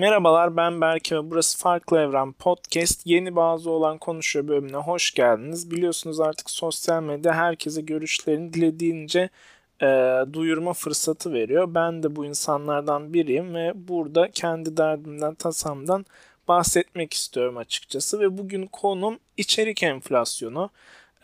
Merhabalar ben Berke ve burası Farklı Evren Podcast. Yeni bazı olan konuşuyor bölümüne hoş geldiniz. Biliyorsunuz artık sosyal medya herkese görüşlerini dilediğince e, duyurma fırsatı veriyor. Ben de bu insanlardan biriyim ve burada kendi derdimden, tasamdan bahsetmek istiyorum açıkçası. Ve bugün konum içerik enflasyonu.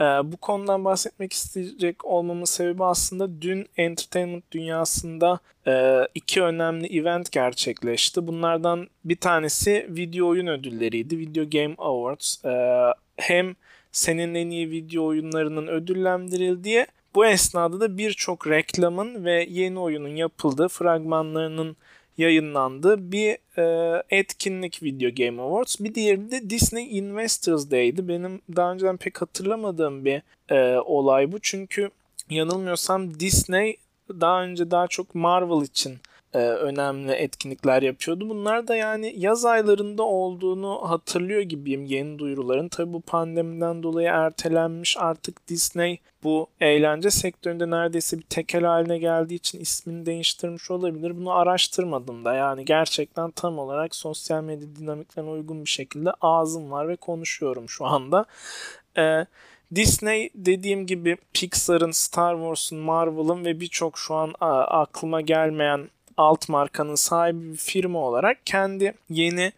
Ee, bu konudan bahsetmek isteyecek olmamın sebebi aslında dün entertainment dünyasında e, iki önemli event gerçekleşti. Bunlardan bir tanesi video oyun ödülleriydi. Video Game Awards. Ee, hem senin en iyi video oyunlarının ödüllendirildiği bu esnada da birçok reklamın ve yeni oyunun yapıldığı fragmanlarının yayınlandığı bir e, etkinlik Video Game Awards. Bir diğeri de Disney Investors Day'di. Benim daha önceden pek hatırlamadığım bir e, olay bu. Çünkü yanılmıyorsam Disney daha önce daha çok Marvel için e, önemli etkinlikler yapıyordu. Bunlar da yani yaz aylarında olduğunu hatırlıyor gibiyim yeni duyuruların. Tabi bu pandemiden dolayı ertelenmiş artık Disney bu eğlence sektöründe neredeyse bir tekel haline geldiği için ismini değiştirmiş olabilir. Bunu araştırmadım da yani gerçekten tam olarak sosyal medya dinamiklerine uygun bir şekilde ağzım var ve konuşuyorum şu anda. Ee, Disney dediğim gibi Pixar'ın, Star Wars'un, Marvel'ın ve birçok şu an aklıma gelmeyen alt markanın sahibi bir firma olarak kendi yeni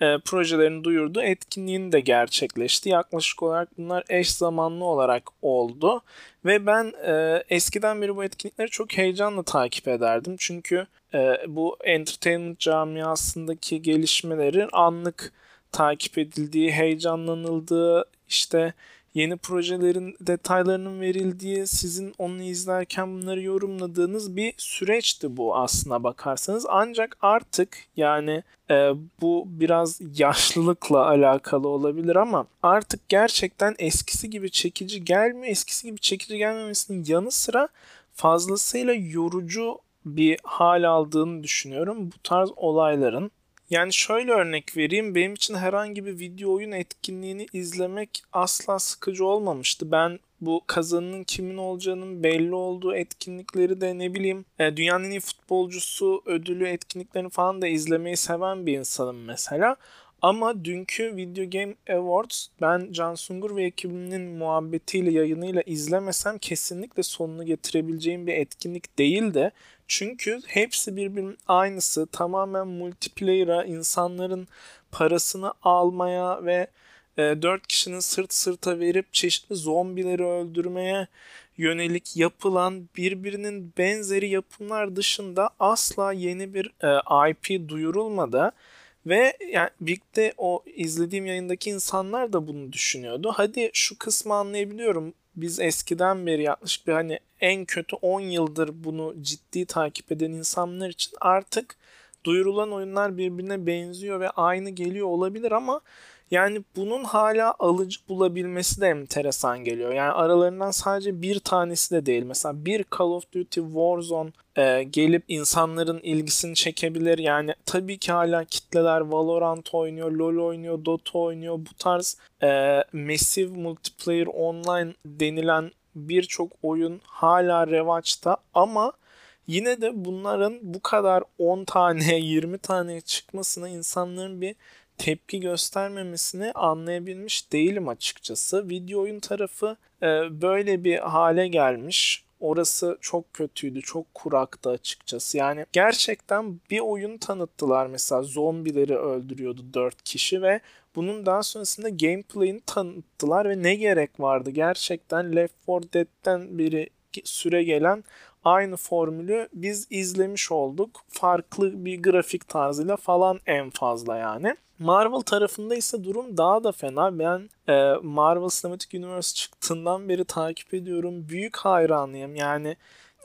e, projelerini duyurdu. Etkinliğini de gerçekleşti. Yaklaşık olarak bunlar eş zamanlı olarak oldu. Ve ben e, eskiden beri bu etkinlikleri çok heyecanla takip ederdim. Çünkü e, bu entertainment camiasındaki gelişmeleri anlık takip edildiği, heyecanlanıldığı, işte yeni projelerin detaylarının verildiği, sizin onu izlerken bunları yorumladığınız bir süreçti bu aslına bakarsanız. Ancak artık yani e, bu biraz yaşlılıkla alakalı olabilir ama artık gerçekten eskisi gibi çekici gelmiyor. Eskisi gibi çekici gelmemesinin yanı sıra fazlasıyla yorucu bir hal aldığını düşünüyorum bu tarz olayların. Yani şöyle örnek vereyim. Benim için herhangi bir video oyun etkinliğini izlemek asla sıkıcı olmamıştı. Ben bu kazanının kimin olacağının belli olduğu etkinlikleri de ne bileyim e, dünyanın en iyi futbolcusu ödülü etkinliklerini falan da izlemeyi seven bir insanım mesela. Ama dünkü Video Game Awards ben Can Sungur ve ekibinin muhabbetiyle yayınıyla izlemesem kesinlikle sonunu getirebileceğim bir etkinlik değil de çünkü hepsi birbirinin aynısı. Tamamen multiplayer'a, insanların parasını almaya ve e, 4 kişinin sırt sırta verip çeşitli zombileri öldürmeye yönelik yapılan birbirinin benzeri yapımlar dışında asla yeni bir e, IP duyurulmadı. Ve yani birlikte o izlediğim yayındaki insanlar da bunu düşünüyordu. Hadi şu kısmı anlayabiliyorum. Biz eskiden beri yaklaşık bir hani en kötü 10 yıldır bunu ciddi takip eden insanlar için artık duyurulan oyunlar birbirine benziyor ve aynı geliyor olabilir ama yani bunun hala alıcı bulabilmesi de enteresan geliyor. Yani aralarından sadece bir tanesi de değil. Mesela bir Call of Duty Warzone e, gelip insanların ilgisini çekebilir. Yani tabii ki hala kitleler Valorant oynuyor, LoL oynuyor, Dota oynuyor. Bu tarz e, massive multiplayer online denilen birçok oyun hala revaçta ama yine de bunların bu kadar 10 tane 20 tane çıkmasına insanların bir tepki göstermemesini anlayabilmiş değilim açıkçası. Video oyun tarafı e, böyle bir hale gelmiş. Orası çok kötüydü, çok kuraktı açıkçası. Yani gerçekten bir oyun tanıttılar mesela zombileri öldürüyordu 4 kişi ve bunun daha sonrasında gameplay'ini tanıttılar ve ne gerek vardı? Gerçekten Left 4 Dead'den biri süre gelen aynı formülü biz izlemiş olduk. Farklı bir grafik tarzıyla falan en fazla yani. Marvel tarafında ise durum daha da fena. Ben e, Marvel Cinematic Universe çıktığından beri takip ediyorum. Büyük hayranıyım. Yani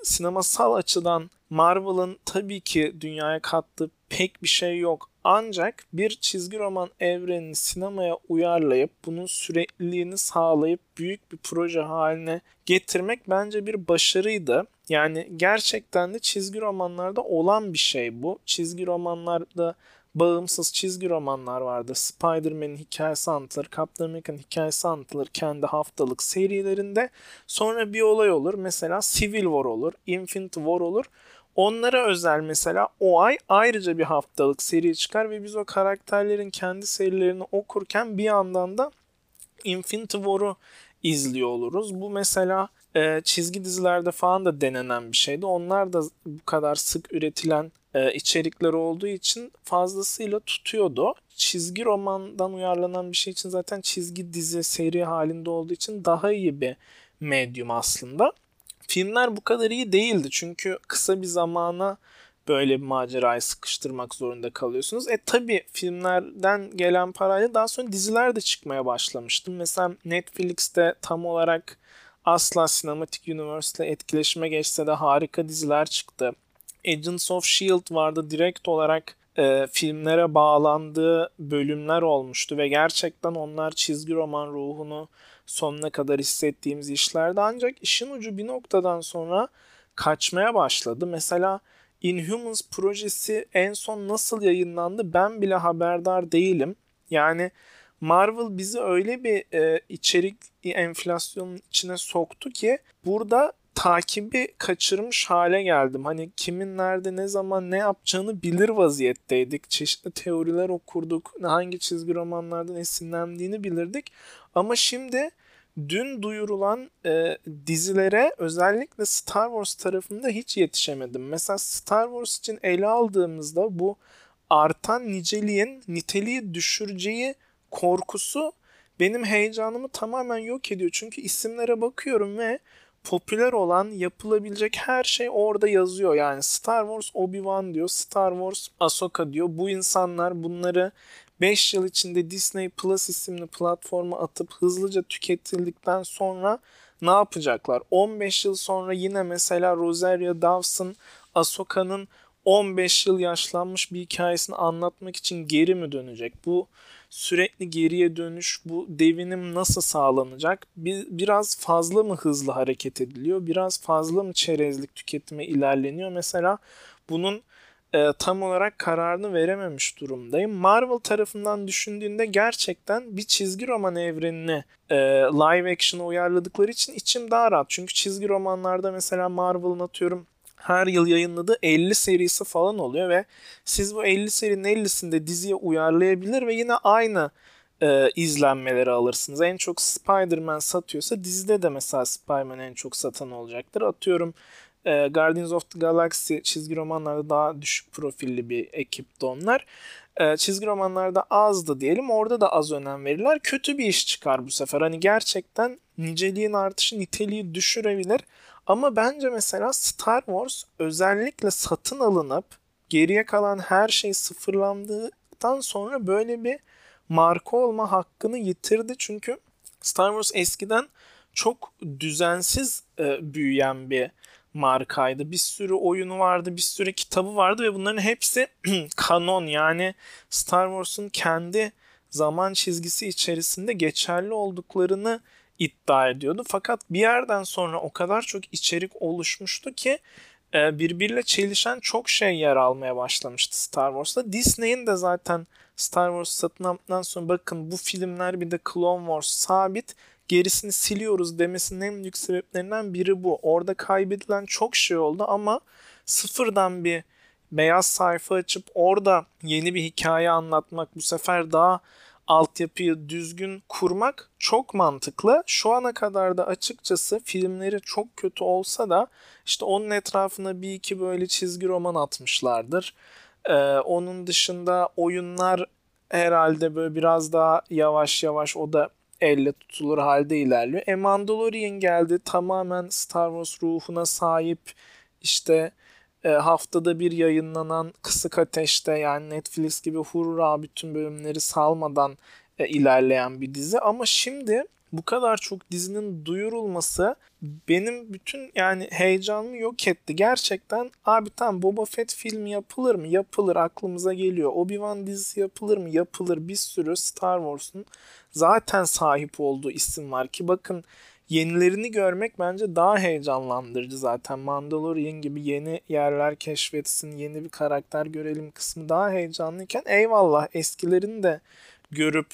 sinemasal açıdan Marvel'ın tabii ki dünyaya kattığı pek bir şey yok. Ancak bir çizgi roman evrenini sinemaya uyarlayıp bunun sürekliliğini sağlayıp büyük bir proje haline getirmek bence bir başarıydı. Yani gerçekten de çizgi romanlarda olan bir şey bu. Çizgi romanlarda bağımsız çizgi romanlar vardır. Spider-Man'in hikayesi anlatılır, Captain America'nın hikayesi anlatılır kendi haftalık serilerinde. Sonra bir olay olur. Mesela Civil War olur, Infinity War olur. Onlara özel mesela o ay ayrıca bir haftalık seri çıkar ve biz o karakterlerin kendi serilerini okurken bir yandan da Infinity War'u izliyor oluruz. Bu mesela e, çizgi dizilerde falan da denenen bir şeydi. Onlar da bu kadar sık üretilen e, içerikler olduğu için fazlasıyla tutuyordu. Çizgi romandan uyarlanan bir şey için zaten çizgi dizi seri halinde olduğu için daha iyi bir medyum aslında. Filmler bu kadar iyi değildi çünkü kısa bir zamana böyle bir macerayı sıkıştırmak zorunda kalıyorsunuz. E tabi filmlerden gelen parayla daha sonra diziler de çıkmaya başlamıştı. Mesela Netflix'te tam olarak asla Cinematic Universe ile etkileşime geçse de harika diziler çıktı. Agents of S.H.I.E.L.D. vardı direkt olarak e, filmlere bağlandığı bölümler olmuştu ve gerçekten onlar çizgi roman ruhunu sonuna kadar hissettiğimiz işlerdi. Ancak işin ucu bir noktadan sonra kaçmaya başladı. Mesela Inhumans projesi en son nasıl yayınlandı ben bile haberdar değilim. Yani Marvel bizi öyle bir e, içerik enflasyonun içine soktu ki burada takibi kaçırmış hale geldim. Hani kimin nerede ne zaman ne yapacağını bilir vaziyetteydik. Çeşitli teoriler okurduk. Hangi çizgi romanlardan esinlendiğini bilirdik. Ama şimdi dün duyurulan e, dizilere özellikle Star Wars tarafında hiç yetişemedim. Mesela Star Wars için ele aldığımızda bu artan niceliğin niteliği düşüreceği korkusu benim heyecanımı tamamen yok ediyor. Çünkü isimlere bakıyorum ve popüler olan yapılabilecek her şey orada yazıyor. Yani Star Wars Obi-Wan diyor, Star Wars Ahsoka diyor. Bu insanlar bunları 5 yıl içinde Disney Plus isimli platforma atıp hızlıca tüketildikten sonra ne yapacaklar? 15 yıl sonra yine mesela Rosario Dawson Ahsoka'nın 15 yıl yaşlanmış bir hikayesini anlatmak için geri mi dönecek? Bu sürekli geriye dönüş, bu devinim nasıl sağlanacak? Bir, biraz fazla mı hızlı hareket ediliyor? Biraz fazla mı çerezlik tüketime ilerleniyor? Mesela bunun e, tam olarak kararını verememiş durumdayım. Marvel tarafından düşündüğünde gerçekten bir çizgi roman evrenini e, live action'a uyarladıkları için içim daha rahat. Çünkü çizgi romanlarda mesela Marvel'ın atıyorum her yıl yayınladığı 50 serisi falan oluyor ve siz bu 50 serinin 50'sinde diziye uyarlayabilir ve yine aynı e, izlenmeleri alırsınız. En çok Spider-Man satıyorsa dizide de mesela Spider-Man en çok satan olacaktır. Atıyorum e, Guardians of the Galaxy çizgi romanlarda daha düşük profilli bir ekipti onlar. E, çizgi romanlarda azdı diyelim. Orada da az önem verirler. Kötü bir iş çıkar bu sefer. Hani gerçekten niceliğin artışı niteliği düşürebilir. Ama bence mesela Star Wars özellikle satın alınıp geriye kalan her şey sıfırlandıktan sonra böyle bir marka olma hakkını yitirdi. Çünkü Star Wars eskiden çok düzensiz e, büyüyen bir markaydı. Bir sürü oyunu vardı, bir sürü kitabı vardı ve bunların hepsi kanon yani Star Wars'un kendi zaman çizgisi içerisinde geçerli olduklarını iddia ediyordu. Fakat bir yerden sonra o kadar çok içerik oluşmuştu ki e, birbiriyle çelişen çok şey yer almaya başlamıştı Star Wars'ta. Disney'in de zaten Star Wars satın aldıktan sonra bakın bu filmler bir de Clone Wars sabit gerisini siliyoruz demesinin en büyük sebeplerinden biri bu. Orada kaybedilen çok şey oldu ama sıfırdan bir beyaz sayfa açıp orada yeni bir hikaye anlatmak bu sefer daha altyapıyı düzgün kurmak çok mantıklı. Şu ana kadar da açıkçası filmleri çok kötü olsa da işte onun etrafına bir iki böyle çizgi roman atmışlardır. Ee, onun dışında oyunlar herhalde böyle biraz daha yavaş yavaş o da elle tutulur halde ilerliyor. E Mandalorian geldi tamamen Star Wars ruhuna sahip işte e, haftada bir yayınlanan Kısık Ateş'te yani Netflix gibi hurra bütün bölümleri salmadan e, ilerleyen bir dizi ama şimdi bu kadar çok dizinin duyurulması benim bütün yani heyecanımı yok etti. Gerçekten abi tam Boba Fett filmi yapılır mı? Yapılır aklımıza geliyor. Obi-Wan dizisi yapılır mı? Yapılır. Bir sürü Star Wars'un zaten sahip olduğu isim var ki bakın yenilerini görmek bence daha heyecanlandırıcı zaten. Mandalorian gibi yeni yerler keşfetsin, yeni bir karakter görelim kısmı daha heyecanlıyken eyvallah eskilerini de görüp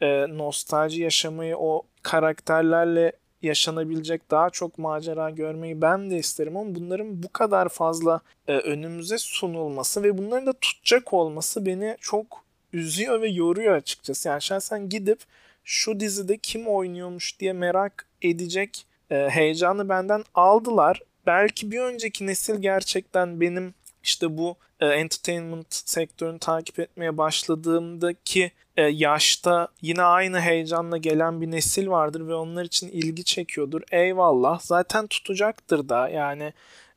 e, nostalji yaşamayı o karakterlerle yaşanabilecek daha çok macera görmeyi ben de isterim ama bunların bu kadar fazla e, önümüze sunulması ve bunların da tutacak olması beni çok üzüyor ve yoruyor açıkçası. Yani şahsen gidip şu dizide kim oynuyormuş diye merak edecek e, heyecanı benden aldılar. Belki bir önceki nesil gerçekten benim işte bu e, entertainment sektörünü takip etmeye başladığımdaki e, yaşta yine aynı heyecanla gelen bir nesil vardır ve onlar için ilgi çekiyordur. Eyvallah. Zaten tutacaktır da yani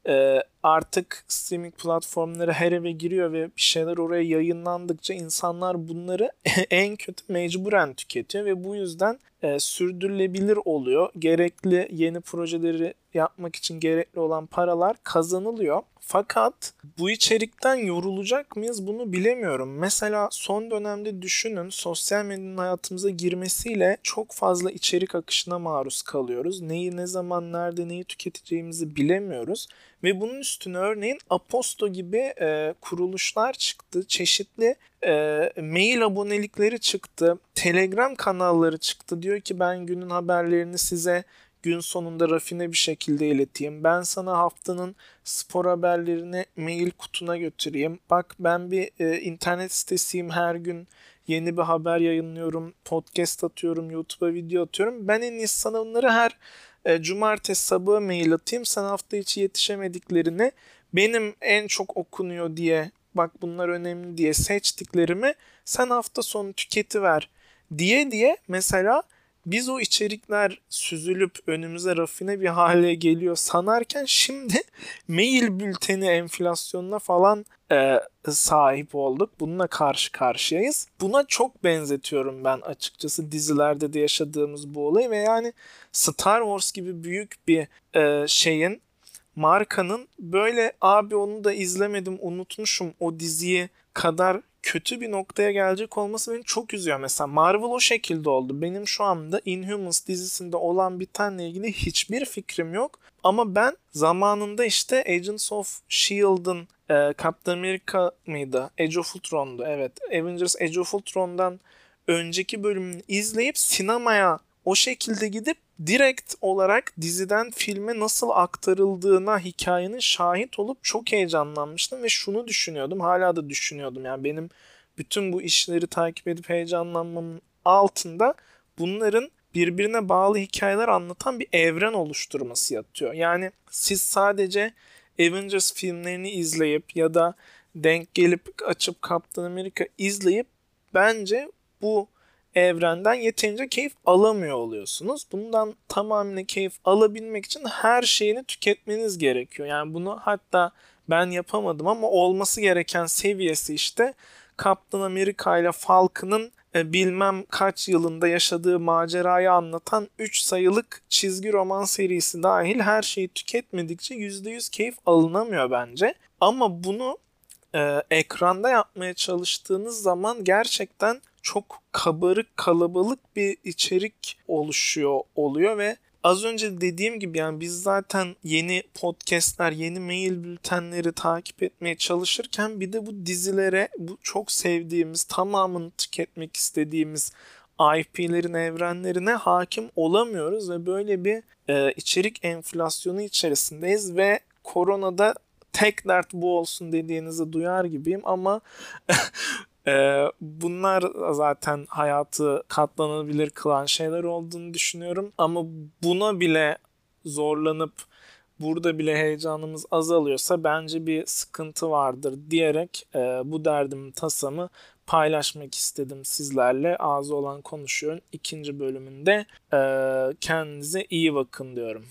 e, artık streaming platformları her eve giriyor ve bir şeyler oraya yayınlandıkça insanlar bunları en kötü mecburen tüketiyor ve bu yüzden e, sürdürülebilir oluyor. Gerekli yeni projeleri yapmak için gerekli olan paralar kazanılıyor. Fakat bu içerikten yorulacak mıyız bunu bilemiyorum. Mesela son dönemde düşünün sosyal medyanın hayatımıza girmesiyle çok fazla içerik akışına maruz kalıyoruz. Neyi ne zaman nerede neyi tüketeceğimizi bilemiyoruz. Ve bunun üstüne örneğin Aposto gibi e, kuruluşlar çıktı. Çeşitli e, mail abonelikleri çıktı. Telegram kanalları çıktı. Diyor ki ben günün haberlerini size gün sonunda rafine bir şekilde ileteyim. Ben sana haftanın spor haberlerini mail kutuna götüreyim. Bak ben bir e, internet sitesiyim her gün yeni bir haber yayınlıyorum, podcast atıyorum, YouTube'a video atıyorum. Ben en iyisi sana bunları her e, cumartesi sabahı mail atayım. Sen hafta içi yetişemediklerini benim en çok okunuyor diye bak bunlar önemli diye seçtiklerimi sen hafta sonu tüketiver diye diye mesela biz o içerikler süzülüp önümüze rafine bir hale geliyor sanarken şimdi mail bülteni enflasyonuna falan e, sahip olduk. Bununla karşı karşıyayız. Buna çok benzetiyorum ben açıkçası dizilerde de yaşadığımız bu olayı ve yani Star Wars gibi büyük bir e, şeyin markanın böyle abi onu da izlemedim unutmuşum o diziyi kadar kötü bir noktaya gelecek olması beni çok üzüyor. Mesela Marvel o şekilde oldu. Benim şu anda Inhumans dizisinde olan bitenle ilgili hiçbir fikrim yok. Ama ben zamanında işte Agents of S.H.I.E.L.D'ın e, Captain America mıydı? Age of Ultron'du evet. Avengers Age of Ultron'dan önceki bölümünü izleyip sinemaya o şekilde gidip direkt olarak diziden filme nasıl aktarıldığına hikayenin şahit olup çok heyecanlanmıştım ve şunu düşünüyordum. Hala da düşünüyordum. Yani benim bütün bu işleri takip edip heyecanlanmamın altında bunların birbirine bağlı hikayeler anlatan bir evren oluşturması yatıyor. Yani siz sadece Avengers filmlerini izleyip ya da denk gelip açıp Captain America izleyip bence bu evrenden yeterince keyif alamıyor oluyorsunuz. Bundan tamamen keyif alabilmek için her şeyini tüketmeniz gerekiyor. Yani bunu hatta ben yapamadım ama olması gereken seviyesi işte Captain America ile Falcon'ın bilmem kaç yılında yaşadığı macerayı anlatan 3 sayılık çizgi roman serisi dahil her şeyi tüketmedikçe %100 keyif alınamıyor bence. Ama bunu e, ekranda yapmaya çalıştığınız zaman gerçekten çok kabarık kalabalık bir içerik oluşuyor oluyor ve az önce dediğim gibi yani biz zaten yeni podcastler, yeni mail bültenleri takip etmeye çalışırken bir de bu dizilere bu çok sevdiğimiz, tamamını tüketmek istediğimiz IP'lerin evrenlerine hakim olamıyoruz ve böyle bir e, içerik enflasyonu içerisindeyiz ve koronada tek dert bu olsun dediğinizi duyar gibiyim ama Ee, bunlar zaten hayatı katlanabilir kılan şeyler olduğunu düşünüyorum. Ama buna bile zorlanıp burada bile heyecanımız azalıyorsa bence bir sıkıntı vardır diyerek e, bu derdim tasamı paylaşmak istedim sizlerle. Ağzı olan konuşuyorum. ikinci bölümünde e, kendinize iyi bakın diyorum.